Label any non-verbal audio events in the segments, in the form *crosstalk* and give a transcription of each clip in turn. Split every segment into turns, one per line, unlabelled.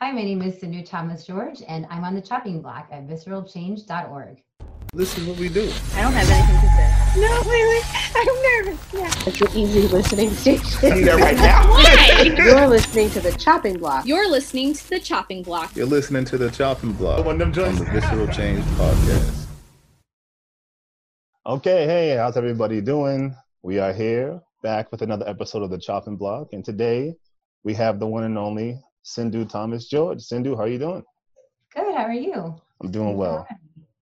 Hi, my name is Cindu Thomas George, and I'm on the chopping block at visceralchange.org.
This is what we do.
I don't have anything to say.
No, wait, wait. I'm nervous. Yeah.
It's an easy listening station.
there right now.
Why?
You're listening to the chopping block.
You're listening to the chopping block.
You're listening to the chopping block
One of them
on the Visceral Change podcast.
Okay, hey, how's everybody doing? We are here back with another episode of the Chopping Block, and today we have the one and only Cindu Thomas George. Cindu, how are you doing?
Good, how are you?
I'm doing well.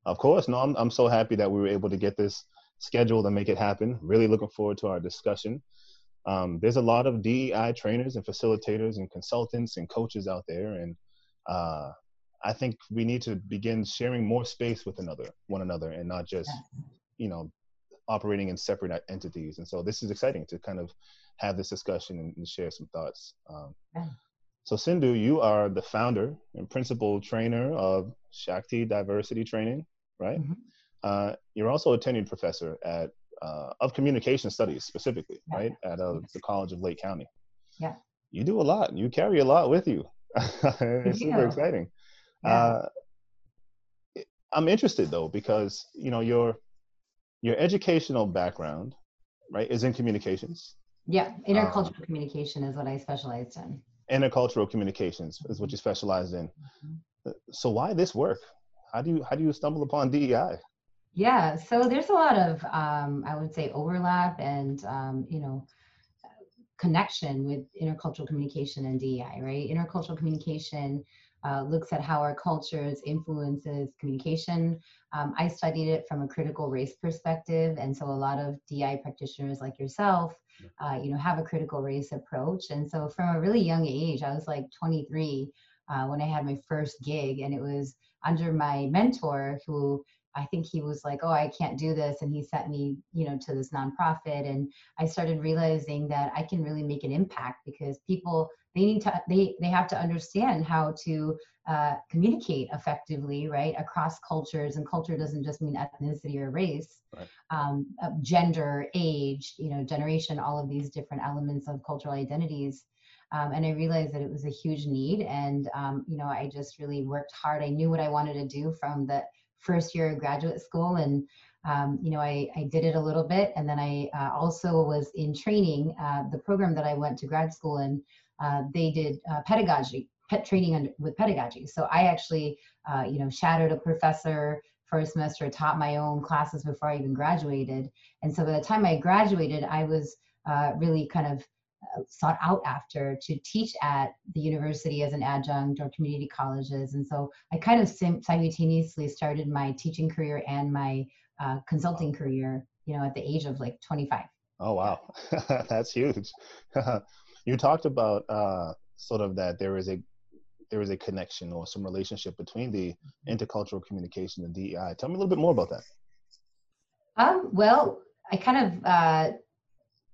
Of course, no, I'm I'm so happy that we were able to get this scheduled and make it happen. Really looking forward to our discussion. Um, there's a lot of DEI trainers and facilitators and consultants and coaches out there, and uh, I think we need to begin sharing more space with another, one another, and not just you know operating in separate entities. And so this is exciting to kind of have this discussion and, and share some thoughts. Um. So Cindu, you are the founder and principal trainer of Shakti Diversity Training, right?
Mhm.
Uh, you're also a tenured professor at uh, of communication studies specifically,
Yeah.
right, at uh, the College of Lake County.
Yeah.
You do a lot. You carry a lot with you. *laughs* it's super
do.
exciting.
Yeah.
Uh, I'm interested though because you know your your educational background, right, is in communications.
yeah,
Um,
intercultural communication is what I specialized in.
Intercultural communications is what you specialize in. So why this work? How do you how do you stumble upon DEI?
Yeah, so there's a lot of, um, I would say, overlap and, um, you know, connection with intercultural communication and DEI, right? Intercultural communication uh, looks at how our cultures influences communication. Um, I studied it from a critical race perspective, and so a lot of DEI practitioners like yourself, uh, you know, have a critical race approach. And so from a really young age, I was like 23 uh, when I had my first gig, and it was under my mentor who I think he was like, "Oh, I can't do this," and he sent me, you know, to this nonprofit, and I started realizing that I can really make an impact because people they need to they they have to understand how to uh, communicate effectively, right, across cultures, and culture doesn't just mean ethnicity or race,
Right.
um, uh, gender, age, you know, generation, all of these different elements of cultural identities. Um, and I realized that it was a huge need, and um, you know, I just really worked hard. I knew what I wanted to do from the first year of graduate school and um, you know I, I did it a little bit and then i uh, also was in training uh, the program that i went to grad school in uh, they did uh, pedagogy pet training under, with pedagogy so i actually uh, you know shadowed a professor for a semester taught my own classes before i even graduated and so by the time i graduated i was uh, really kind of uh, sought out after to teach at the university as an adjunct or community colleges. And so I kind of sim- simultaneously started my teaching career and my uh, consulting career, you know, at the age of like 25.
Oh wow, *laughs* that's huge. *laughs* you talked about uh, sort of that there is a there is a connection or some relationship between the intercultural communication and DEI. Tell me a little bit more about that.
Um, well, I kind of uh,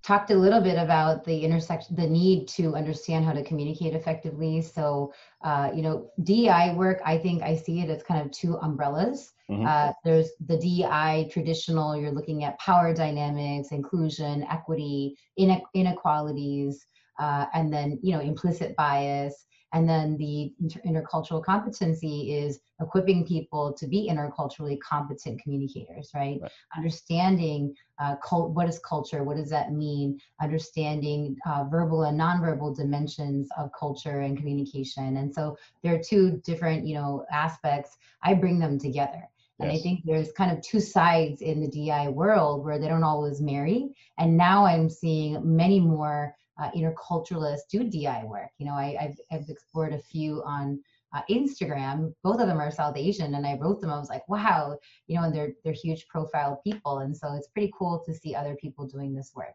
talked a little bit about the intersection, the need to understand how to communicate effectively. So, uh, you know, DEI work, I think I see it as kind of two umbrellas.
Mhm.
Uh, there's the DEI traditional, you're looking at power dynamics, inclusion, equity, ine- inequalities, uh, and then, you know, implicit bias. And then the inter- intercultural competency is equipping people to be interculturally competent communicators, right?
Right.
Understanding uh, cult, what is culture, what does that mean? Understanding uh, verbal and nonverbal dimensions of culture and communication. And so there are two different, you know, aspects. I bring them together. And I think there's kind of two sides in the DI world where they don't always marry. And now I'm seeing many more uh, interculturalists do DI work. You know, I, I've, I've explored a few on uh, Instagram. Both of them are South Asian, and I wrote them. I was like, wow, you know, and they're they're huge profile people, and so it's pretty cool to see other people doing this work.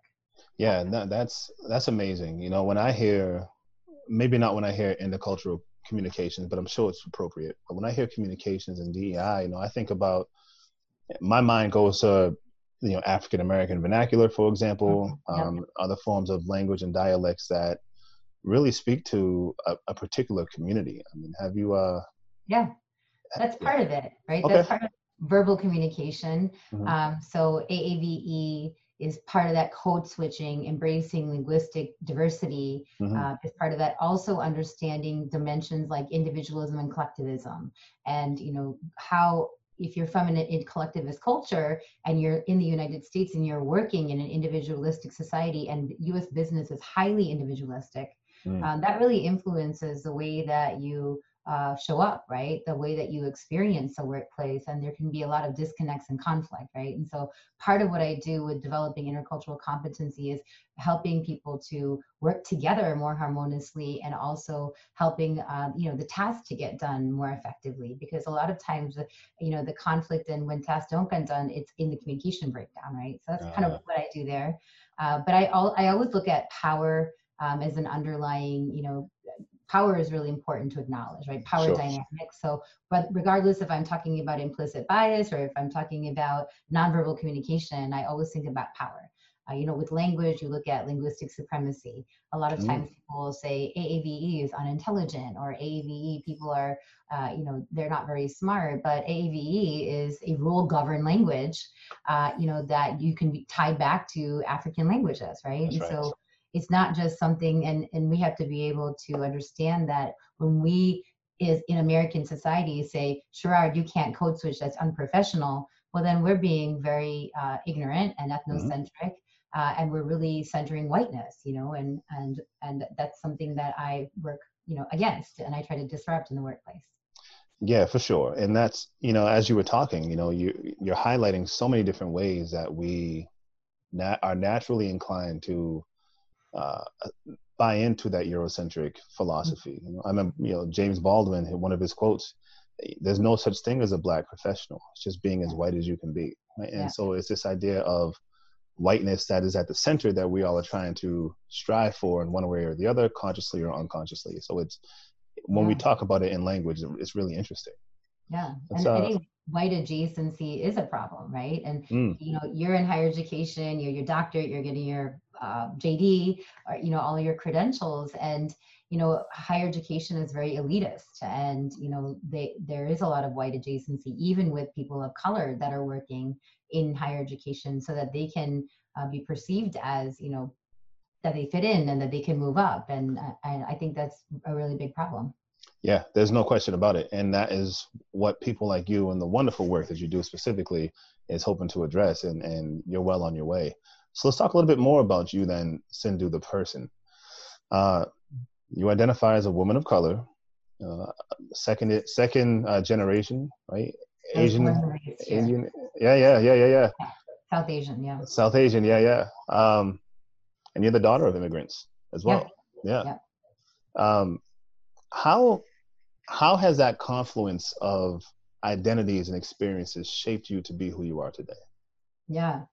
Yeah, that's that's amazing. You know, when I hear, maybe not when I hear intercultural communications, but I'm sure it's appropriate. But when I hear communications and DEI, you know, I think about my mind goes to you know African American vernacular, for example,
Mhm, yeah.
um, other forms of language and dialects that really speak to a, a particular community. I mean, have you? Uh,
Yeah, that's
yeah.
part of it, right?
Okay.
That's part of verbal communication.
Mhm.
Um, so AAVE is part of that code switching, embracing linguistic diversity,
Mhm.
uh, is part of that also understanding dimensions like individualism and collectivism and you know how if you're from an in collectivist culture and you're in the united states and you're working in an individualistic society and us business is highly individualistic
Mm.
um, that really influences the way that you uh, show up right? The way that you experience the workplace and there can be a lot of disconnects and conflict right? And so part of what i do with developing intercultural competency is helping people to work together more harmoniously and also helping um, you know the tasks to get done more effectively because a lot of times you know the conflict and when tasks don't get done it's in the communication breakdown right? So that's kind
Ah.
of what i do there. Uh, but i i always look at power um, as an underlying you know power is really important to acknowledge right power
Sure.
dynamics so but regardless if i'm talking about implicit bias or if i'm talking about nonverbal communication i always think about power uh, you know, with language, you look at linguistic supremacy. A lot of
Mm.
times people will say AAVE is unintelligent or AAVE people are, uh, you know, they're not very smart. But AAVE is a rule governed language, uh, you know, that you can be tied back to African languages, right?
That's
and
right.
so it's not just something, and, and we have to be able to understand that when we is in American society say, Sherrod, you can't code switch, that's unprofessional. Well, then we're being very uh, ignorant and ethnocentric, uh, and we're really centering whiteness, you know, and and and that's something that I work, you know, against, and I try to disrupt in the workplace.
Yeah, for sure. And that's, you know, as you were talking, you know, you you're highlighting so many different ways that we nat- are naturally inclined to uh, buy into that Eurocentric philosophy. You know, I remember, you know, James Baldwin, one of his quotes, there's no such thing as a black professional. It's just being as white as you can be. Right? And
Yeah.
so it's this idea of whiteness that is at the center that we all are trying to strive for in one way or the other, consciously or unconsciously. So it's when we talk about it in language, it's really interesting.
Yeah,
That's,
and
uh,
think white adjacency is a problem, right? And
Mm.
you know, you're in higher education, you're your doctorate, you're getting your uh, JD, or you know, all your credentials, and you know, higher education is very elitist, and you know, they there is a lot of white adjacency, even with people of color that are working in higher education, so that they can uh, be perceived as you know that they fit in and that they can move up, and uh, I, I think that's a really big problem.
Yeah, there's no question about it. And that is what people like you and the wonderful work that you do specifically is hoping to address. And, and you're well on your way. So let's talk a little bit more about you than Cindu the person. Uh, you identify as a woman of color, uh, second second uh, generation, right? Asian,
born and raised here.
Indian. Yeah, yeah, yeah, yeah, yeah.
South Asian, yeah.
South Asian. Yeah, yeah. Um, and you're the daughter of immigrants as
Yeah.
well. Yeah. Um, how how has that confluence of identities and experiences shaped you to be who you are today?
Yeah.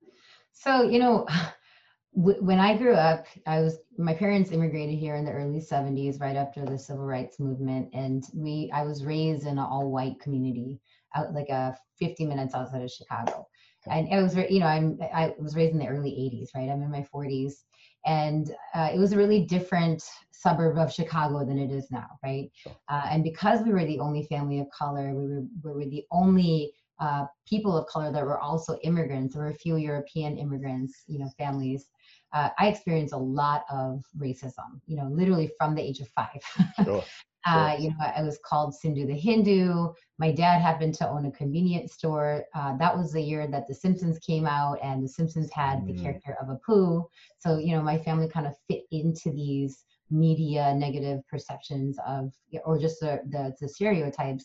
So, you know, *sighs* when I grew up, I was my parents immigrated here in the early 70s right after the civil rights movement and we I was raised in an all-white community out like a 50 minutes outside of Chicago. And it was, you know, I'm I was raised in the early 80s, right? I'm in my 40s and uh, it was a really different suburb of Chicago than it is now, right? Uh, and because we were the only family of color, we were we were the only uh, people of color that were also immigrants. There were a few European immigrants, you know, families. Uh, I experienced a lot of racism, you know, literally from the age of five. *laughs*
Sure.
Uh, you know, I was called Cindu the Hindu. My dad happened to own a convenience store. Uh, that was the year that The Simpsons came out, and The Simpsons had the
Mm.
character of Apu. So, you know, my family kind of fit into these media negative perceptions of, or just the, the, the stereotypes.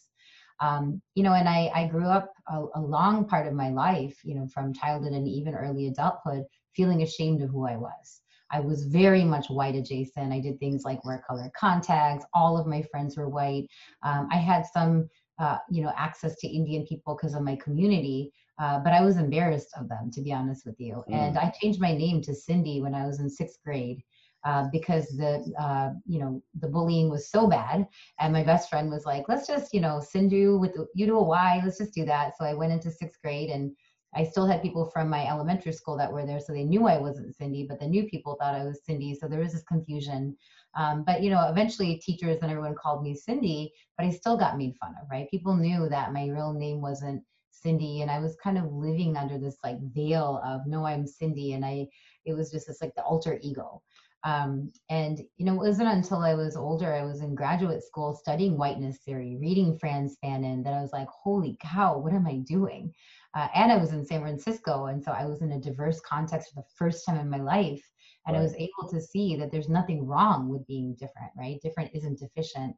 Um, you know, and I, I grew up a, a long part of my life, you know, from childhood and even early adulthood, feeling ashamed of who I was. I was very much white adjacent. I did things like wear color contacts. All of my friends were white. Um, I had some, uh, you know, access to Indian people because of my community, uh, but I was embarrassed of them, to be honest with you. And I changed my name to Cindy when I was in sixth grade. Uh, because the uh, you know the bullying was so bad, and my best friend was like, "Let's just you know Cindu with you do a Y, let's just do that." So I went into sixth grade, and I still had people from my elementary school that were there, so they knew I wasn't Cindy, but the new people thought I was Cindy. So there was this confusion. Um, but you know, eventually teachers and everyone called me Cindy, but I still got made fun of, right? People knew that my real name wasn't Cindy, and I was kind of living under this like veil of no, I'm Cindy, and I it was just this like the alter ego. Um, and you know, it wasn't until I was older, I was in graduate school studying whiteness theory, reading Frantz Fanon, that I was like, holy cow, what am I doing? Uh, and I was in San Francisco, and so I was in a diverse context for the first time in my life, and I was able to see that there's nothing wrong with being different, right? Different isn't deficient.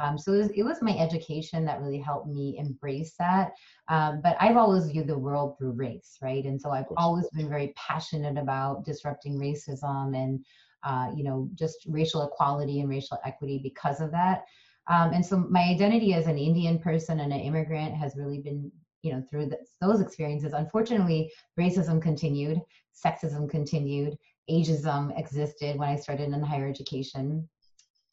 Um, so it was, it was my education that really helped me embrace that. Um, but I've always viewed the world through race, right? And so I've always been very passionate about disrupting racism and, uh, you know, just racial equality and racial equity because of that. Um, and so my identity as an Indian person and an immigrant has really been, you know, through th- those experiences. Unfortunately, racism continued, sexism continued, ageism existed when I started in higher education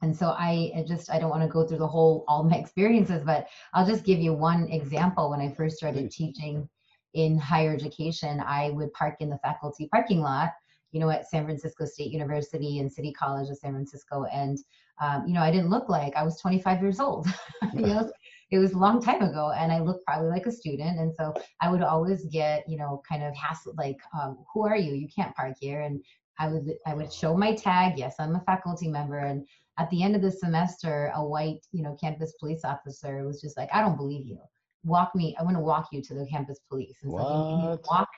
and so I I just I don't want to go through the whole all my *laughs* experiences, but I'll just give you one example. When I first started teaching in higher education, I would park in the faculty parking lot, you know, at San Francisco State University and City College of San Francisco, and um, you know, I didn't look like I was 25 years old. *laughs* you know, it was a long time ago, and I looked probably like a student, and so I would always get you know kind of hassled like, um, "Who are you? You can't park here." And I would I would show my tag. Yes, I'm a faculty member, and at the end of the semester, a white, you know, campus police officer was just like, I don't believe you. Walk me, I want to walk you to the campus police. And so he made me walk.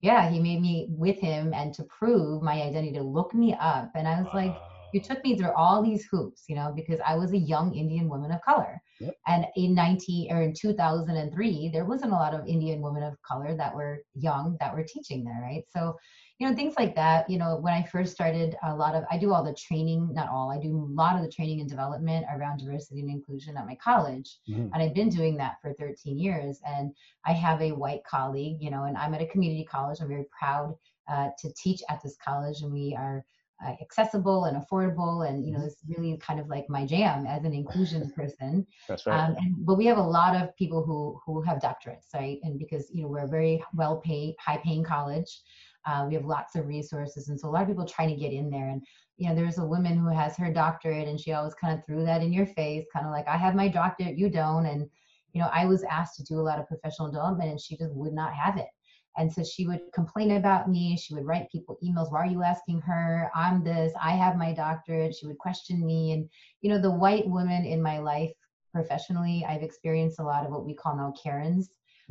Yeah, he made me with him and to prove my identity, to look me up. And I was like, you took me through all these hoops, you know, because I was a young Indian woman of color.
Yep.
And in 19 or in 2003, there wasn't a lot of Indian women of color that were young that were teaching there, right? So, you know, things like that. You know, when I first started, a lot of I do all the training, not all, I do a lot of the training and development around diversity and inclusion at my college.
Mhm.
And I've been doing that for 13 years. And I have a white colleague, you know, and I'm at a community college. I'm very proud uh, to teach at this college, and we are uh, accessible and affordable. And, you know, it's really kind of like my jam as an inclusion *laughs* person.
That's right.
Um, and, but we have a lot of people who who have doctorates, right? And because you know we're a very well paid, high paying college, uh, we have lots of resources, and so a lot of people trying to get in there. And you know, there's a woman who has her doctorate, and she always kind of threw that in your face, kind of like, "I have my doctorate, you don't." And you know, I was asked to do a lot of professional development, and she just would not have it. And so she would complain about me. She would write people emails. Why are you asking her? I'm this. I have my doctorate. She would question me. And, you know, the white women in my life professionally, I've experienced a lot of what we call now Karens.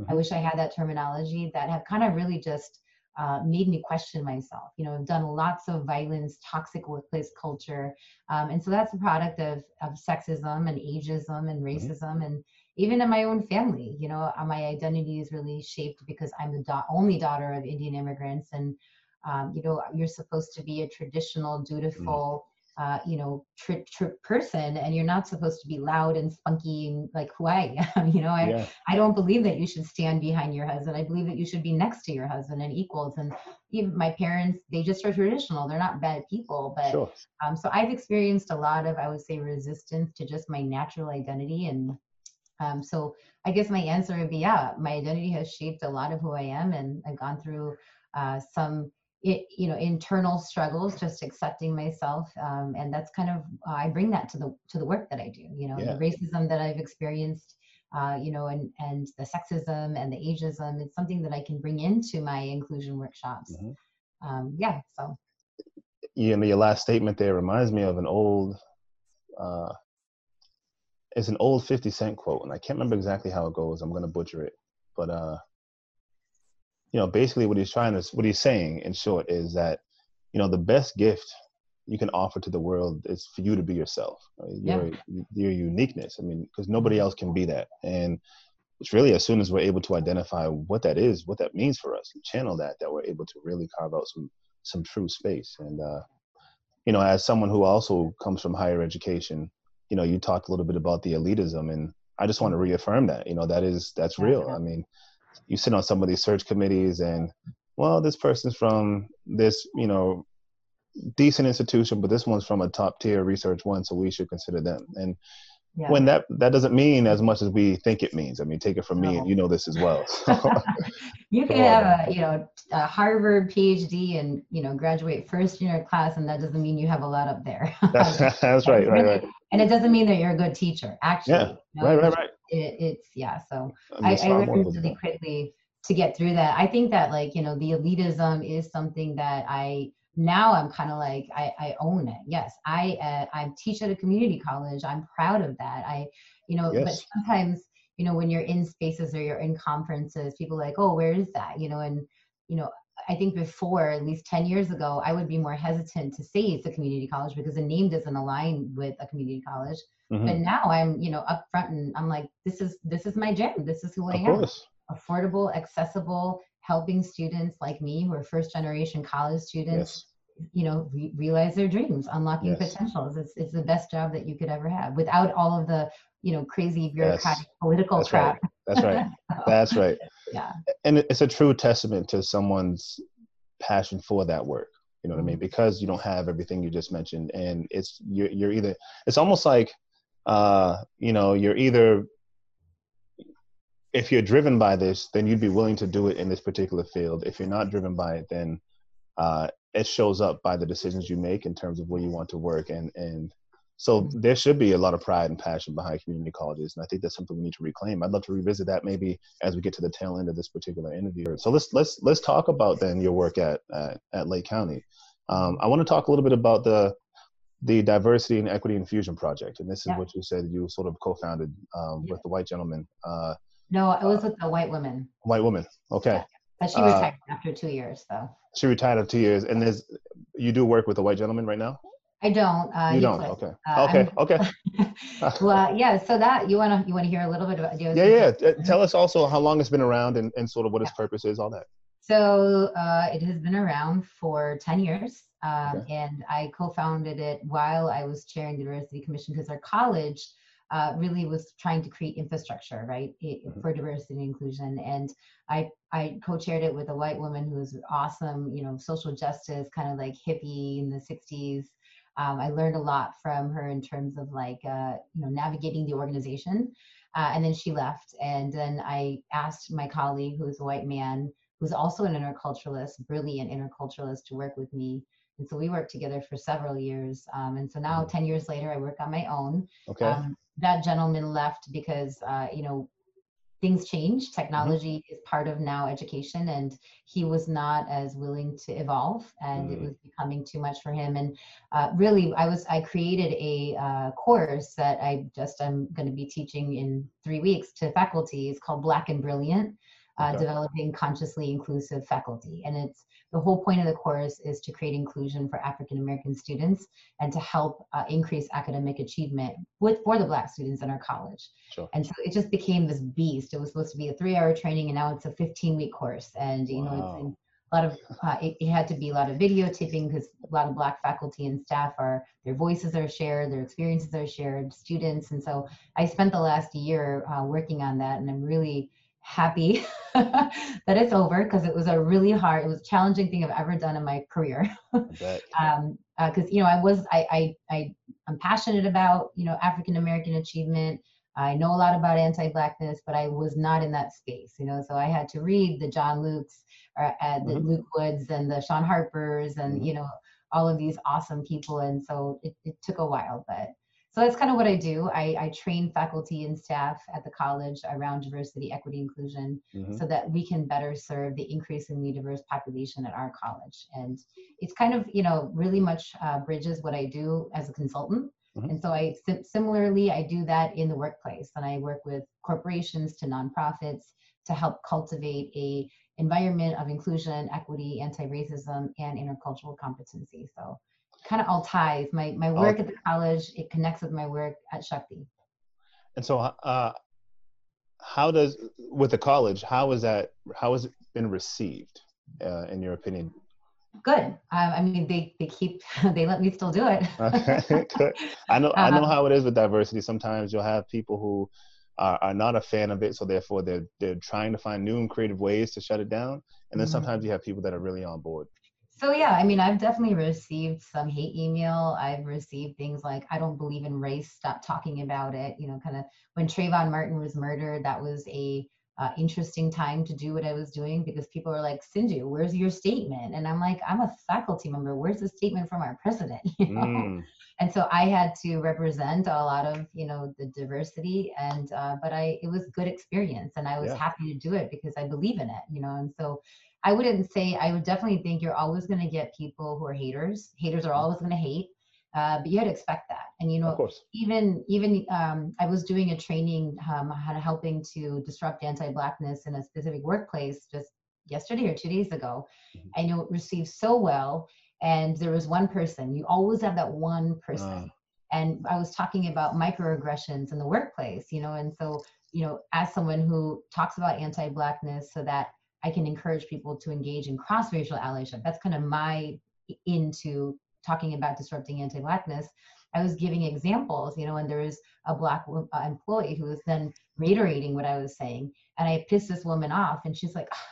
I
Mhm.
wish I had that terminology that have kind of really just uh, made me question myself. You know, I've done lots of violence, toxic workplace culture. Um, and so that's a product of, of sexism and ageism and racism. And even in my own family, you know, uh, my identity is really shaped because I'm the da- only daughter of Indian immigrants. And, um, you know, you're supposed to be a traditional, dutiful, uh, you know, tri- tri- person, and you're not supposed to be loud and spunky and like who *laughs* I am. You know, I,
yeah.
I don't believe that you should stand behind your husband. I believe that you should be next to your husband and equals. And even my parents, they just are traditional. They're not bad people, but
Sure.
um, so I've experienced a lot of, I would say, resistance to just my natural identity. And um, so I guess my answer would be, yeah, my identity has shaped a lot of who I am, and I've gone through uh, some, i you know, internal struggles, just accepting myself, um, and that's kind of I bring that to the to the work that I do. You know,
Yeah.
the racism that I've experienced. Uh, you know, and and the sexism and the ageism, it's something that I can bring into my inclusion workshops.
Mhm.
Um, yeah, so
you know, your last statement there reminds me of an old, uh, it's an old 50 Cent quote, and I can't remember exactly how it goes. I'm going to butcher it. But, uh, you know, basically what he's trying to, what he's saying in short is that, you know, the best gift you can offer to the world is for you to be yourself, right?
Yeah.
your, your uniqueness. I mean, because nobody else can be that. And it's really as soon as we're able to identify what that is, what that means for us, and channel that, that we're able to really carve out some some true space. And uh, you know, as someone who also comes from higher education, you know, you talked a little bit about the elitism, and I just want to reaffirm that. You know, that is that's real. I mean, you sit on some of these search committees, and well, this person's from this, you know, decent institution, but this one's from a top tier research one, so we should consider them. And
yeah.
when that that doesn't mean as much as we think it means. I mean, take it from me, and you know this as well. So, *laughs*
you can have a you know a Harvard PhD and you know graduate first year class, and that doesn't mean you have a lot up there.
that's, *laughs* that's right, right, right. *laughs*
and it doesn't mean that you're a good teacher. Actually,
Yeah, right, right, right.
It, it's yeah. So
I
I,
it's
I
far more
learned
than
really quickly to get through that. I think that like you know the elitism is something that I now I'm kind of like I, I own it. Yes, I uh, I teach at a community college. I'm proud of that. I you know, but sometimes you know when you're in spaces or you're in conferences, people are like, oh, where is that? You know, and you know. I think before, at least 10 years ago, I would be more hesitant to say it's a community college because the name doesn't align with a community college.
Mhm.
But now I'm, you know, upfront and I'm like, this is this is my jam. This is who I
Of
am
course.
affordable, accessible, helping students like me who are first generation college students,
Yes.
you know, re- realize their dreams, unlocking
Yes.
potentials. It's, it's the best job that you could ever have without all of the, you know, crazy bureaucratic political
That's right.
crap.
That's right. *laughs* That's right.
yeah.
and it's a true testament to someone's passion for that work you know what i mean
Mm-hmm.
because you don't have everything you just mentioned and it's you're, you're either it's almost like uh you know you're either if you're driven by this then you'd be willing to do it in this particular field. If you're not driven by it then uh it shows up by the decisions you make in terms of where you want to work. And and so there should be a lot of pride and passion behind community colleges. And i think that's something we need to reclaim. I'd love to revisit that maybe as we get to the tail end of this particular interview. So let's let's let's talk about then your work at at, at lake county. Um, i want to talk a little bit about the the diversity and equity infusion project and this is
Yeah.
what you said you sort of co-founded um,
Yeah.
with the white gentleman uh,
No, it was with the white woman,
white woman okay
but she
Uh,
retired after two years, though.
she retired after two years and there's you do work with the white gentleman right now
I don't. Uh,
you don't okay
Uh,
okay
I'm-
okay *laughs*
well, uh, yeah. So that you wanna you wanna hear a little bit about? do you have
yeah yeah tell us also how long it's been around and, and sort of what its purpose is all that
So uh, it has been around for 10 years. Um, And I co founded it while I was chairing the Diversity Commission because our college uh, really was trying to create infrastructure, right, i-
Mhm.
for diversity and inclusion. And I, I co chaired it with a white woman who was awesome, you know, social justice, kind of like hippie in the 60s. Um, I learned a lot from her in terms of like, uh, you know, navigating the organization. Uh, and then she left. And then I asked my colleague, who's a white man, who's also an interculturalist, brilliant interculturalist, to work with me. And so we worked together for several years. Um, and so now,
Mhm.
10 years later, I work on my own.
okay
Um, that gentleman left because, uh, you know, things change. Technology is part of now education, and he was not as willing to evolve, and it
Mm.
was becoming too much for him. And uh, really, I was I created a uh, course that I just am going to be teaching in three weeks to faculty. It's called Black and Brilliant, uh,
Okay.
developing consciously inclusive faculty, and it's the whole point of the course is to create inclusion for African American students and to help uh, increase academic achievement with for the Black students in our college.
Sure.
And so it just became this beast. It was supposed to be a three-hour training, and now it's a 15-week course. And you know, it's in a lot of uh, it, it had to be a lot of videotaping because a lot of Black faculty and staff are their voices are shared, their experiences are shared, students. And so I spent the last year uh, working on that, and I'm really happy *laughs* that it's over because it was a really hard, it was a challenging thing I've ever done in my career.
Bet. *laughs*
um because you know i was I, I i i'm passionate about you know african american achievement i know a lot about anti-blackness but i was not in that space you know so i had to read the john lukes or uh, the
Mhm.
luke woods and the Shaun Harpers and
Mhm.
you know all of these awesome people and so it, it took a while but so that's kind of what i do I, I train faculty and staff at the college around diversity equity inclusion
Mhm.
so that we can better serve the increasingly diverse population at our college. And it's kind of, you know, really much uh, bridges what I do as a consultant.
Mhm.
And so I sim- similarly, I do that in the workplace and I work with corporations to nonprofits to help cultivate a environment of inclusion, equity, anti-racism, and intercultural competency. So kind of all ties. My, my
All-
work at the college, it connects with my work at Shakti.
And so, uh, how does with the college? How is that? How has it been received, uh, in your opinion?
Good. Um, I mean, they, they keep, *laughs* they let me still do it.
Okay, *laughs* good. I know. I know
Um,
how it is with diversity. Sometimes you'll have people who are, not a fan of it, so therefore they're they're trying to find new and creative ways to shut it down. And then
Mhm.
sometimes you have people that are really on board.
So yeah, I mean, I've definitely received some hate email. I've received things like, "I don't believe in race. Stop talking about it." You know, kind of when Trayvon Martin was murdered, that was a uh, interesting time to do what I was doing because people are like, Cindu, where's your statement? And I'm like, I'm a faculty member. Where's the statement from our president? *laughs* You know?
Mm,
and so I had to represent a lot of you know the diversity and uh, but I it was good experience and I was
Yeah.
happy to do it because I believe in it you know and so I wouldn't say I would definitely think you're always going to get people who are haters haters are always going to hate uh, but you had to expect that and you know even even um, I was doing a training um, on helping to disrupt anti-blackness in a specific workplace just yesterday or two days ago.
Mhm.
I know it received so well, and there was one person. You always have that one person.
Ah.
And I was talking about microaggressions in the workplace, you know, and so you know, as someone who talks about anti-blackness, so that I can encourage people to engage in cross-racial allyship. That's kind of my into talking about disrupting anti-blackness. I was giving examples, you know, and there was a black uh, employee who was then reiterating what I was saying, and I pissed this woman off, and she's like, "Ah,"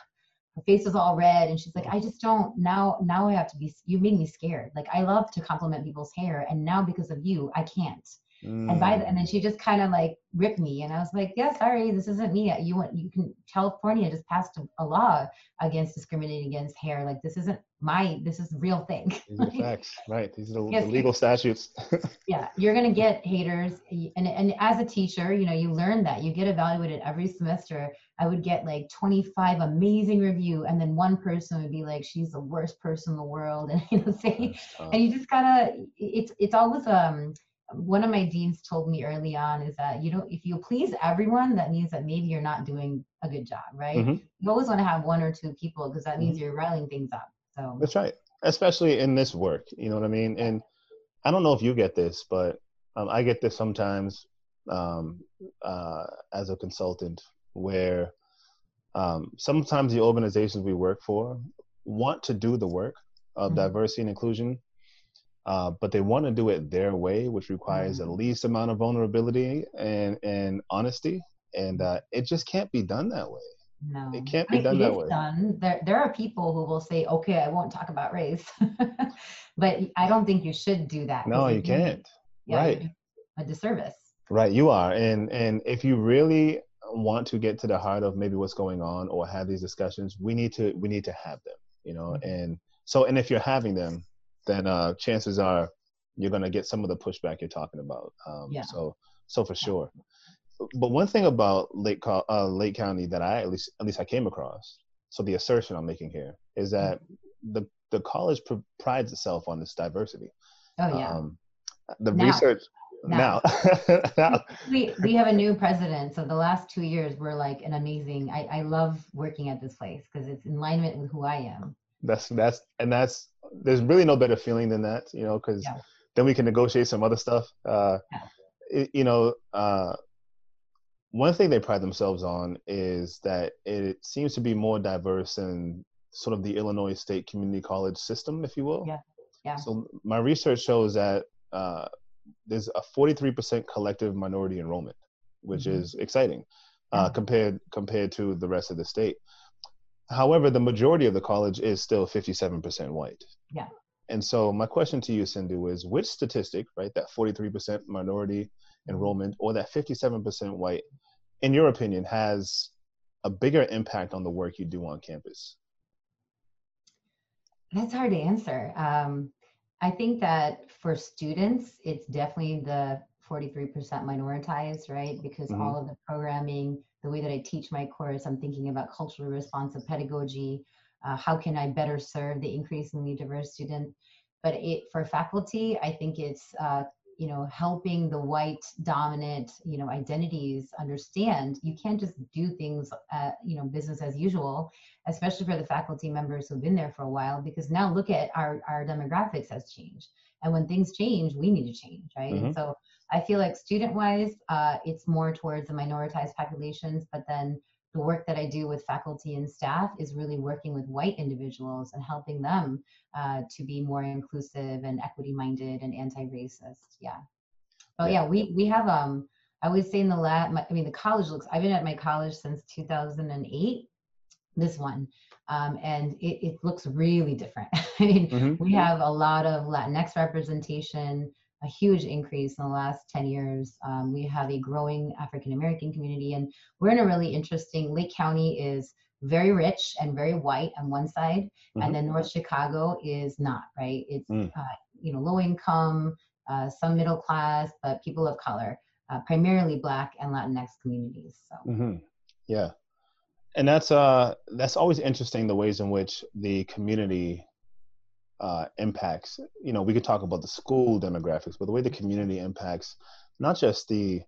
her face was all red, and she's like, I just don't now. Now I have to be. You made me scared. Like I love to compliment people's hair, and now because of you, I can't. And by the,
Mm.
and then she just kind of like ripped me, and I was like, yeah, sorry, this isn't me. You want you can California just passed a, law against discriminating against hair. Like this isn't my. This is the real thing. *laughs*
These are facts, right? These are the,
Yes,
the legal statutes. *laughs*
yeah you're going to get haters and, and as a teacher you know you learn that you get evaluated every semester i would get like 25 amazing review and then one person would be like she's the worst person in the world *laughs* and you know say and you just gotta it's it's always um one of my deans told me early on is that you know if you please everyone that means that maybe you're not doing a good job right
Mhm.
you always want to have one or two people because that means you're riling things up so
That's right. Especially in this work, you know what I mean? And I don't know if you get this, but um, I get this sometimes um, uh, as a consultant where um, sometimes the organizations we work for want to do the work of
Mhm.
diversity and inclusion, uh, but they want to do it their way, which requires the least amount of vulnerability and, and honesty. And uh, it just can't be done that way.
No,
It can't be
mean,
done that way.
Done. There, there are people who will say, "Okay, I won't talk about race," *laughs* but I don't think you should do that.
No, you can't.
yeah,
Right.
A disservice.
Right, you are, and and if you really want to get to the heart of maybe what's going on or have these discussions, we need to we need to have them, you know.
Mhm.
And so, and if you're having them, then uh, chances are you're gonna get some of the pushback you're talking about. Um,
Yeah.
So so for sure. But one thing about Lake uh, Lake County that I at least at least I came across. So the assertion I'm making here is that the the college pr- prides itself on this diversity.
Oh yeah.
Um, the
Now.
research
Now.
now, *laughs* now
we we have a new president, so the last two years were like an amazing. I I love working at this place because it's in alignment with who I am.
That's that's and that's there's really no better feeling than that you know because
Yeah.
then we can negotiate some other stuff uh
Yeah.
it- you know uh one thing they pride themselves on is that it seems to be more diverse than sort of the illinois state community college system if you will
Yeah. Yeah.
so my research shows that uh there's a 43% collective minority enrollment which
Mhm.
is exciting uh,
Yeah.
compared compared to the rest of the state However, the majority of the college is still 57% white.
Yeah.
And so my question to you, Cindu, is which statistic, right, that 43% minority enrollment or that 57% white, in your opinion, has a bigger impact on the work you do on campus?
That's hard to answer. Um, I think that for students, it's definitely the 43% minoritized, right? Because
Mhm.
all of the programming, the way that I teach my course, I'm thinking about culturally responsive pedagogy. Uh, how can I better serve the increasingly diverse student? But it for faculty, I think it's uh, you know helping the white dominant you know identities understand you can't just do things uh, you know business as usual especially for the faculty members who've been there for a while, because now look at our, our demographics has changed. And when things change, we need to change, right? And so I feel like student wise, uh, it's more towards the minoritized populations, but then the work that I do with faculty and staff is really working with white individuals and helping them uh, to be more inclusive and equity minded and anti-racist. Yeah. But
Yeah.
yeah, we, we have, um, I would say in the lab, I mean, the college looks, I've been at my college since 2008 this one um, and it, it looks really different *laughs* i mean
Mhm.
we have a lot of latinx representation a huge increase in the last 10 years. Um, we have a growing African American community, and we're in a really interesting. Lake County is very rich and very white on one side,
Mhm.
and then North Chicago is not right. It's
Mm.
uh, you know low income, uh, some middle class, but people of color, uh, primarily Black and Latinx communities. So
hmm Yeah, and that's uh that's always interesting the ways in which the community uh, impacts. You know, we could talk about the school demographics, but the way the community impacts not just the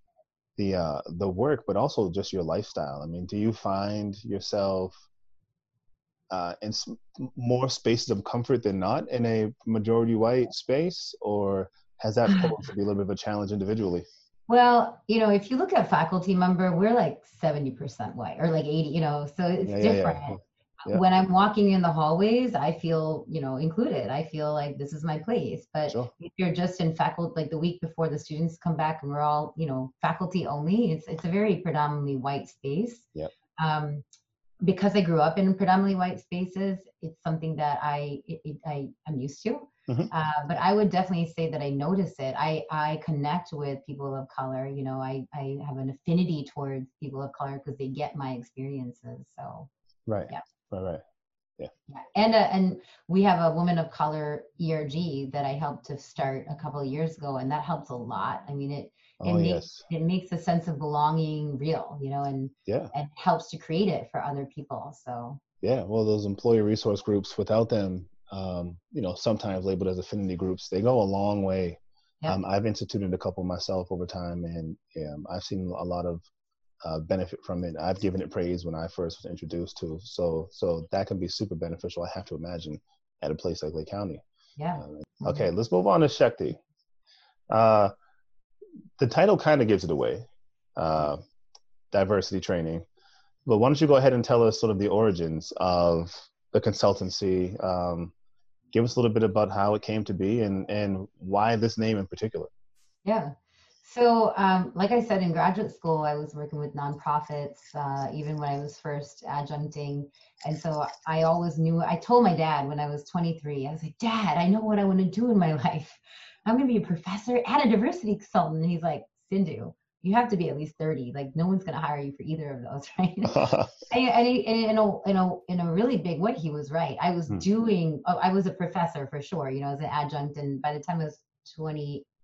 the uh, the work, but also just your lifestyle. I mean, do you find yourself uh, in more spaces of comfort than not in a majority white space, or has that *sighs* posed to be a little bit of a challenge individually?
Well, you know, if you look at faculty member, we're like 70% white or like 80, you know, so it's
Yeah, yeah, yeah. Yeah.
When I'm walking in the hallways, I feel, you know, included. I feel like this is my place. But
Sure.
if you're just in faculty, like the week before the students come back and we're all, you know, faculty only, it's it's a very predominantly white space.
Yep.
Um, because I grew up in predominantly white spaces, it's something that I it, it, I am used to.
Mhm.
Uh, but I would definitely say that I notice it. I I connect with people of color. You know, I I have an affinity towards people of color because they get my experiences. So
Right.
Yeah.
Right. Right.
yeah, and uh, and we have a woman of color ERG that I helped to start a couple of years ago, and that helps a lot. I mean, it it
Oh
makes
yes.
it makes a sense of belonging real, you know, and
Yeah.
and helps to create it for other people. So
Yeah, well, those employee resource groups, without them, um, you know, sometimes labeled as affinity groups, they go a long way.
Yeah.
Um, I've instituted a couple myself over time, and um, I've seen a lot of uh, benefit from it. I've given it praise when I first was introduced to, so so that can be super beneficial. I have to imagine at a place like Lake County.
yeah.
Uh, Okay, let's move on to Shakti. Uh, the title kind of gives it away, uh, diversity training. But why don't you go ahead and tell us sort of the origins of the consultancy? Um, give us a little bit about how it came to be and, and why this name in particular.
Yeah. So, um, like I said, in graduate school, I was working with nonprofits, uh, even when I was first adjuncting. And so I always knew, I told my dad when I was 23, I was like, Dad, I know what I want to do in my *laughs* life. I'm going to be a professor and a diversity consultant. And he's like, Cindu, you have to be at least 30. Like, no one's going to hire you for either of those, *laughs* right? *laughs* and, and, he, and in, a, in, a, in a really big way, he was right. I was
Hmm.
doing, oh, I was a professor for sure, you know, as an adjunct. And by the time I was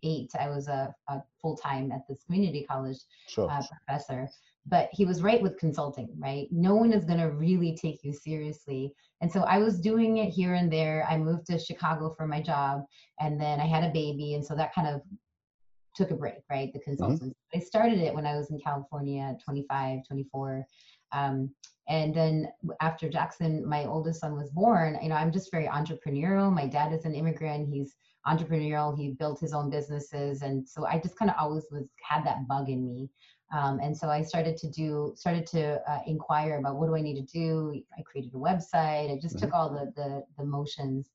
28, I was a, a full time at this community college
sure.
uh, professor. But he was right with consulting, right? No one is going to really take you seriously. And so I was doing it here and there. I moved to Chicago for my job, and then I had a baby. And so that kind of took a break, right? The consultants. I started it when I was in California 25, 24. Um, and then after Jackson, my oldest son was born, you know, I'm just very entrepreneurial. My dad is an immigrant. He's entrepreneurial. He built his own businesses. And so I just kind of always was had that bug in me. Um, and so I started to do, started to uh, inquire about what do I need to do. I created a website. I just took all the, the, the motions.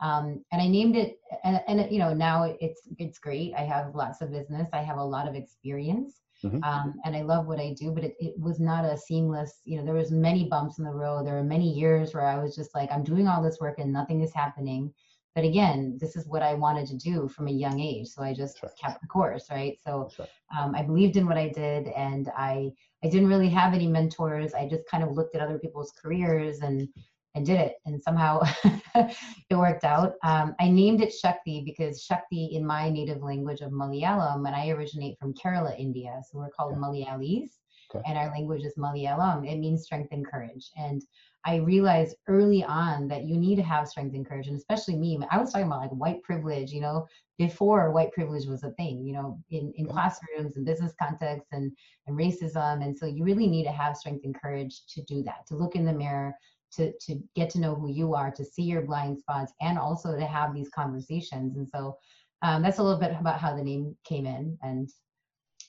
Um, and I named it, and, and you know, now it's, it's great. I have lots of business. I have a lot of experience.
Mhm.
Um, and I love what I do, but it, it was not a seamless, you know, there was many bumps in the road. There were many years where I was just like, I'm doing all this work and nothing is happening. But again, this is what I wanted to do from a young age. So I just
Sure.
kept the course, right? So
right.
um, I believed in what I did, and I I didn't really have any mentors. I just kind of looked at other people's careers and and did it, and somehow *laughs* it worked out. Um, I named it Shakti because Shakti in my native language of Malayalam, and I originate from Kerala, India, so we're called Malayalis,
Okay.
and our language is Malayalam. It means strength and courage, and I realized early on that you need to have strength and courage, and especially me. I was talking about like white privilege, you know, before white privilege was a thing, you know, in, in classrooms and business contexts and, and racism. And so you really need to have strength and courage to do that, to look in the mirror, to, to get to know who you are, to see your blind spots, and also to have these conversations. And so um, that's a little bit about how the name came in. And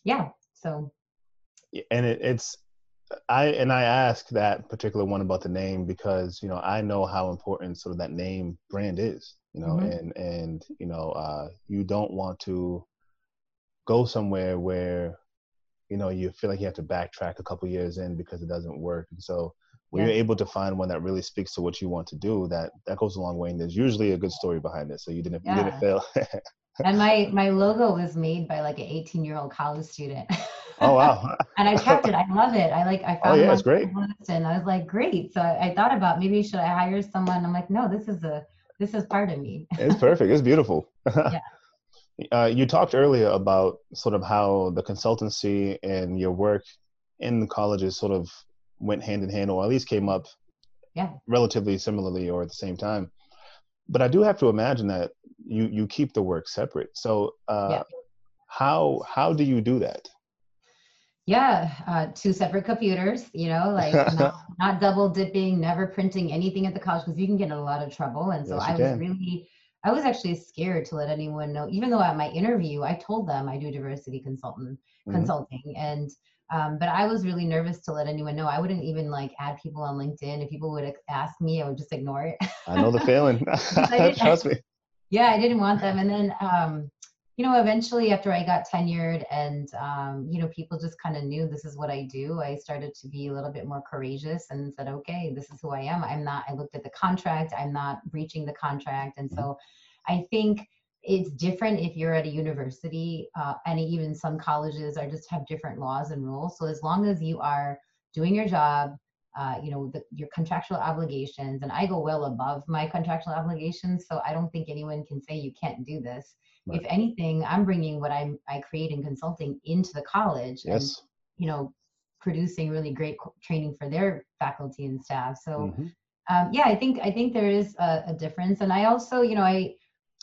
yeah, so
and it, it's I and I ask that particular one about the name because you know I know how important sort of that name brand is, you know,
Mhm.
and and you know uh, you don't want to go somewhere where you know you feel like you have to backtrack a couple years in because it doesn't work, and so when
Yeah.
you're able to find one that really speaks to what you want to do, that that goes a long way, and there's usually a good story behind it. So you didn't you didn't fail. *laughs*
and my my logo was made by like an 18 year old college student. *laughs*
oh wow! *laughs*
and I kept it. I love it. I like. I found.
Oh, yeah,
it
it's great.
And I was like, great. So I, I thought about maybe should I hire someone? I'm like, no, this is a this is part of me.
it's perfect. It's beautiful. *laughs* *laughs*
Yeah.
Uh, you talked earlier about sort of how the consultancy and your work in the colleges sort of went hand in hand, or at least came up
Yeah.
relatively similarly or at the same time. But I do have to imagine that you you keep the work separate. So uh,
Yeah.
how how do you do that?
Yeah, uh, two separate computers. You know, like *laughs* not, not double dipping, never printing anything at the college because you can get in a lot of trouble. And so
Yes,
I was
can.
really, I was actually scared to let anyone know. Even though at my interview, I told them I do diversity consultant
Mhm.
consulting, and um, but I was really nervous to let anyone know. I wouldn't even like add people on LinkedIn. If people would ask me, I would just ignore it.
I know the feeling. *laughs* *laughs* Trust me.
yeah i didn't want them and then um you know eventually after i got tenured and um you know people just kind of knew this is what i do i started to be a little bit more courageous and said okay this is who i am. I'm not i looked at the contract i'm not breaching the contract. And so i think it's different if you're at a university uh, and even some colleges are just have different laws and rules. So as long as you are doing your job uh, you know the, your contractual obligations and i go well above my contractual obligations so i don't think anyone can say you can't do this
Right.
if anything i'm bringing what i'm i create in consulting into the college and you know producing really great training for their faculty and staff. So
Mhm.
um, yeah i think i think there is a, a difference. And i also you know i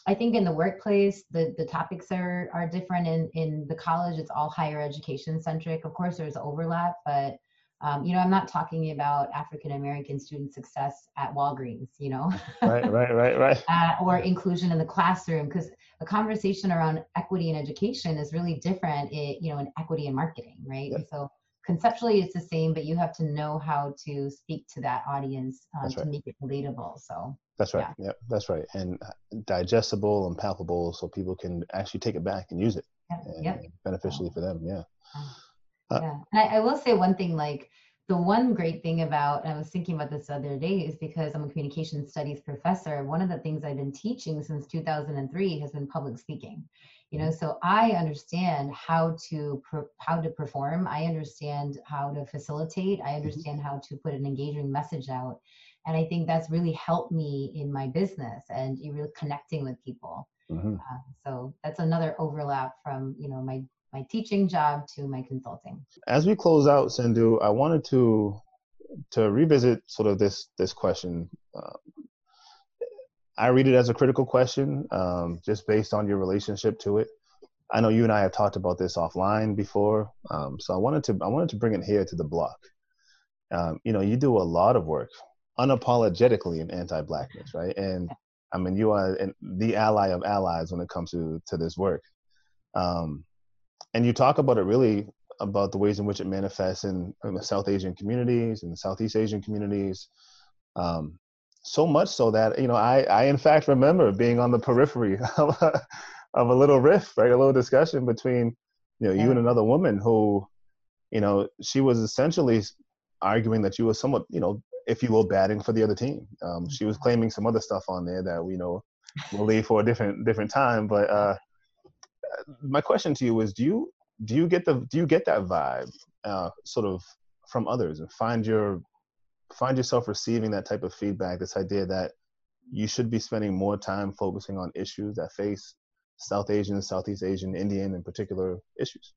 i think in the workplace the the topics are are different. In in the college it's all higher education centric. Of course there's overlap but um, you know i'm not talking about african american student success at walgreens you know *laughs*
Right, right, right, right. *laughs*
uh, or inclusion in the classroom because a conversation around equity in education is really different i- you know in equity in marketing right
Yep.
so conceptually it's the same but you have to know how to speak to that audience um,
That's
to make it relatable so
That's right. Yeah, that's right. And uh, digestible and palpable so people can actually take it back and use it
yeah,
and
yep.
beneficially for them. Yeah. Uh,
yeah and I, I will say one thing like the one great thing about and i was thinking about this the other day is because i'm a communication studies professor one of the things i've been teaching since 2003 has been public speaking. You know so i understand how to how to perform i understand how to facilitate i understand how to put an engaging message out and i think that's really helped me in my business and you really connecting with people.
Mhm.
uh, so that's another overlap from you know my my teaching job to my consulting
As we close out, Cindu, I wanted to to revisit sort of this this question. Uh, I read it as a critical question, um, just based on your relationship to it. I know you and I have talked about this offline before, um, so I wanted to I wanted to bring it here to the block. Um, you know, you do a lot of work unapologetically in anti-blackness, right? And I mean, you are the ally of allies when it comes to to this work. Um, and you talk about it really about the ways in which it manifests in, in the South Asian communities and the Southeast Asian communities. Um, so much so that you know, I, I in fact remember being on the periphery *laughs* of a, of a little riff, right, a little discussion between you know you and another woman who, you know, she was essentially arguing that you were somewhat, you know, if you will, batting for the other team. Um, she was claiming some other stuff on there that we know we'll leave for a different different time. But uh, my question to you is: Do you do you get the do you get that vibe uh, sort of from others and find your find yourself receiving that type of feedback? This idea that you should be spending more time focusing on issues that face South Asian, Southeast Asian, Indian, in particular issues.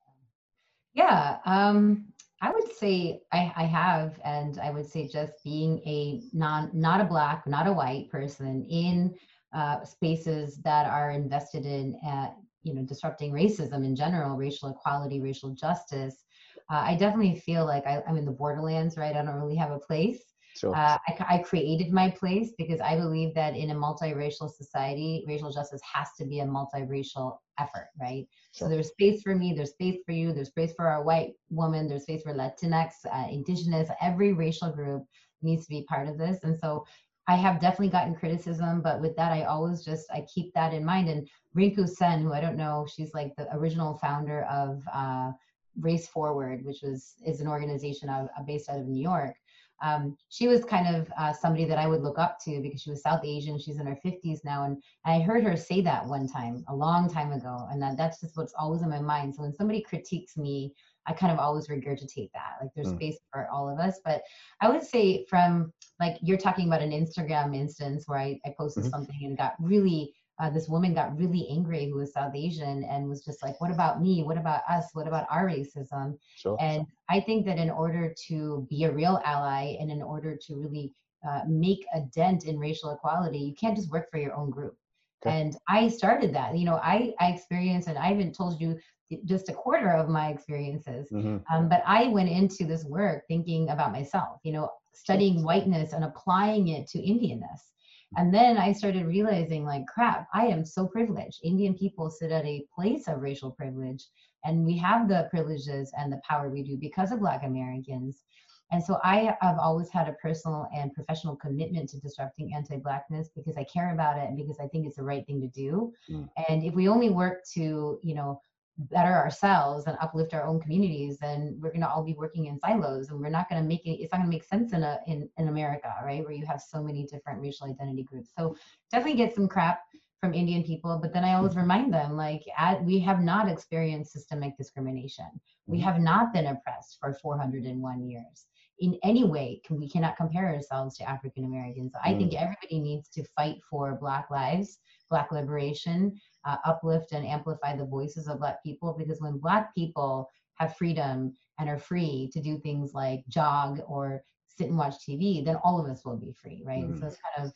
Yeah, um, I would say I, I have, and I would say just being a non, not a black, not a white person in uh, spaces that are invested in, uh, you know, disrupting racism in general, racial equality, racial justice. Uh, I definitely feel like I, I'm in the borderlands, right? I don't really have a place.
Sure.
Uh, I, I created my place because I believe that in a multiracial society, racial justice has to be a multiracial effort, right?
Sure.
So there's space for me, there's space for you, there's space for our white woman, there's space for Latinx, uh, indigenous, every racial group needs to be part of this. And so I have definitely gotten criticism, but with that, I always just, I keep that in mind. And Rinku Sen, who I don't know, she's like the original founder of uh, Race Forward, which was, is an organization of, uh, based out of New York. um, she was kind of uh, somebody that I would look up to because she was South Asian. She's in her 50s now. And I heard her say that one time, a long time ago. And that, that's just what's always in my mind. So when somebody critiques me, I kind of always regurgitate that. Like there's
Mm.
space for all of us. But I would say from like you're talking about an Instagram instance where I, I posted
Mhm.
something and got really uh, this woman got really angry who was South Asian and was just like, what about me? What about us? What about our racism?
Sure.
And I think that in order to be a real ally and in order to really uh, make a dent in racial equality, you can't just work for your own group.
Okay.
And I started that. You know, I, I experienced, and I haven't told you just a quarter of my experiences.
hmm
Um, but I went into this work thinking about myself, you know, studying whiteness and applying it to Indianness. And then I started realizing, like, crap, I am so privileged. Indian people sit at a place of racial privilege, and we have the privileges and the power we do because of Black Americans. And so I have always had a personal and professional commitment to disrupting anti Blackness because I care about it and because I think it's the right thing to do.
Mm.
And if we only work to, you know, better ourselves and uplift our own communities, then we're going to all be working in silos, and we're not going to make it. It's not going to make sense in a in in America, right, where you have so many different racial identity groups. So definitely get some crap from Indian people, but then I always remind them, like, at, we have not experienced systemic discrimination. We
Mhm.
have not been oppressed for 401 years in any way. Can, we cannot compare ourselves to African Americans. I think everybody needs to fight for Black lives, Black liberation, uh, uplift and amplify the voices of Black people because when Black people have freedom and are free to do things like jog or sit and watch TV, then all of us will be free, right? And so it's kind of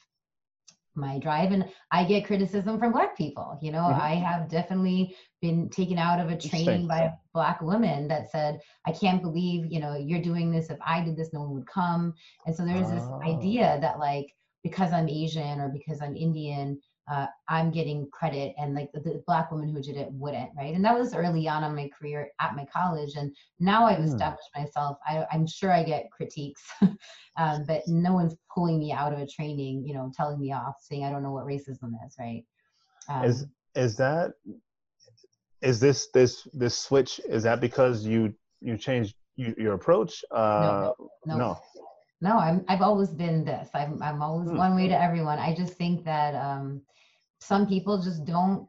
my drive and i get criticism from black people you know
Mhm.
i have definitely been taken out of a training by a black woman that said i can't believe you know you're doing this if i did this no one would come and so there's this
Oh.
idea that like because i'm asian or because i'm indian uh, i'm getting credit and like the, the black woman who did it wouldn't right and that was early on in my career at my college and now i've
Hmm.
established myself I, i'm sure i get critiques *laughs* um, but no one's pulling me out of a training, you know, telling me off, saying I don't know what racism is, right? Um,
Is is that is this this this switch? Is that because you you changed you, your approach? Uh,
no,
no.
no, I'm I've always been this. I'm I'm always
Hmm.
one way to everyone. I just think that um, some people just don't,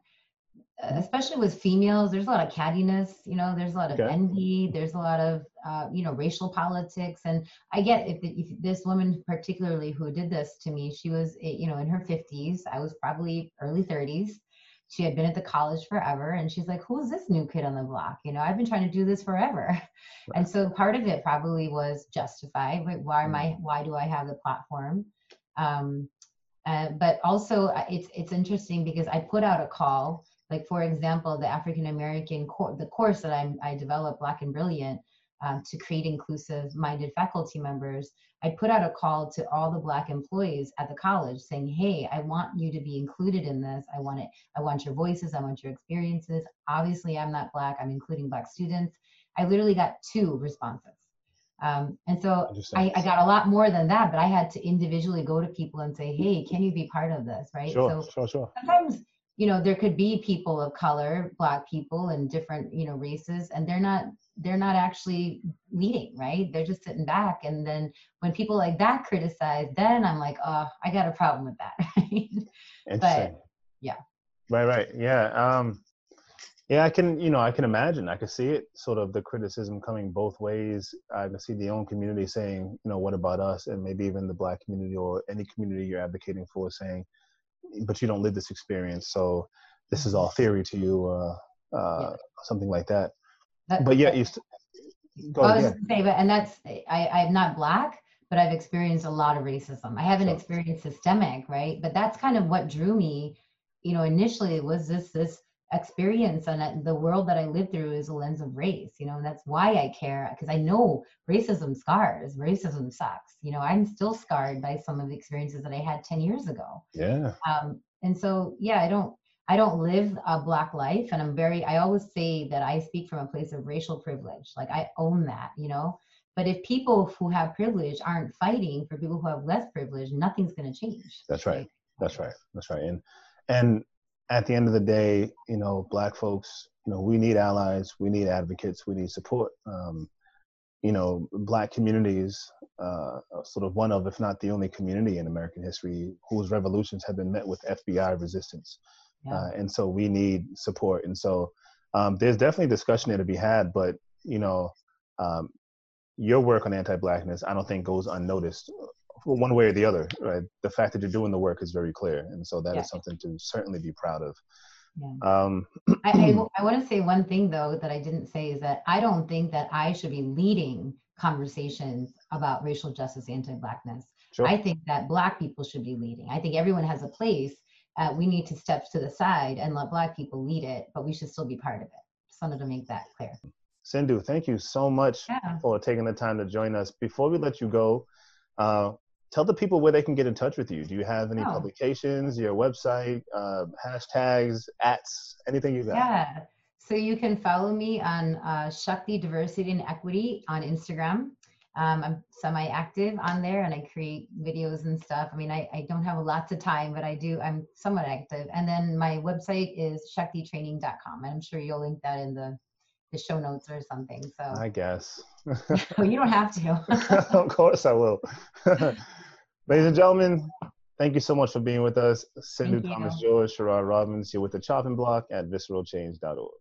uh, especially with females. There's a lot of cattiness, you know. There's a lot of
Okay.
envy. There's a lot of uh, you know racial politics, and I get if, if this woman particularly who did this to me, she was eh, you know in her 50s. I was probably early 30s. She had been at the college forever, and she's like, "Who's this new kid on the block?" You know, I've been trying to do this forever. And so part of it probably was justified. Why am I? Why do I have the platform? Um, uh, but also, uh, it's it's interesting because I put out a call. Like for example, the African American course, the course that I I developed, Black and Brilliant, um, to create inclusive-minded faculty members. I put out a call to all the Black employees at the college, saying, "Hey, I want you to be included in this. I want it. I want your voices. I want your experiences. Obviously, I'm not Black. I'm including Black students." I literally got two responses. Um, and so I, I got a lot more than that, but I had to individually go to people and say, hey, can you be part of this? Right.
Sure,
So
sure, sure.
sometimes, you know, there could be people of color, black people and different, you know, races, and they're not they're not actually leading, right? They're just sitting back. And then when people like that criticize, then I'm like, oh, I got a problem with that. *laughs* Right.
Interesting.
yeah.
Right, right. Yeah. Um yeah, I can, you know, I can imagine. I can see it sort of the criticism coming both ways. I can see the own community saying, you know, what about us? And maybe even the black community or any community you're advocating for saying, but you don't live this experience. So this is all theory to you, uh, uh, something like that.
That-
But yeah, you, st- go
I was
ahead.
say, but and that's I, I'm not black, but I've experienced a lot of racism. I haven't experienced systemic, right? But that's kind of what drew me, you know, initially was this this experience and the world that I lived through is a lens of race, you know, and that's why I care because I know racism scars, racism sucks. You know, I'm still scarred by some of the experiences that I had 10 years ago
Yeah.
um, and so yeah i don't i don't live a black life and i'm very i always say that i speak from a place of racial privilege like i own that you know but if people who have privilege aren't fighting for people who have less privilege nothing's going to change
That's right. That's right. That's right. And and at the end of the day, you know, black folks, you know, we need allies, we need advocates, we need support. Um, you know, black communities, uh, sort of one of, if not the only community in American history whose revolutions have been met with FBI resistance.
Yeah.
Uh, and so we need support. And so um, there's definitely discussion there to be had, but, you know, um, your work on anti-blackness, I don't think goes unnoticed one way or the other, right? The fact that you're doing the work is very clear. And so that is
Yeah.
something to certainly be proud of.
Yeah.
Um,
I, I, *clears throat* want to say one thing though that I didn't say is that I don't think that I should be leading conversations about racial justice, anti-blackness.
sure.
I think that Black people should be leading. I think everyone has a place. Uh, we need to step to the side and let Black people lead it, but we should still be part of it. Just wanted to make that clear.
Cindu, thank you so much
Yeah.
for taking the time to join us. Before we let you go, uh, tell the people where they can get in touch with you. Do you have any
Oh.
publications, your website, uh, hashtags, ats, anything you got?
Yeah. So you can follow me on uh, Shakti Diversity and Equity on Instagram. Um, I'm semi-active on there and I create videos and stuff. I mean, I, I don't have lots of time, but I do, I'm somewhat active. And then my website is shaktitraining.com. And I'm sure you'll link that in the, the show notes or something. So
I guess. *laughs*
well, you don't have to. *laughs*
of course I will. *laughs* Ladies and gentlemen, thank you so much for being with us.
Cindu
Thomas George, Sherrod Robbins, here with the chopping block at visceralchange.org.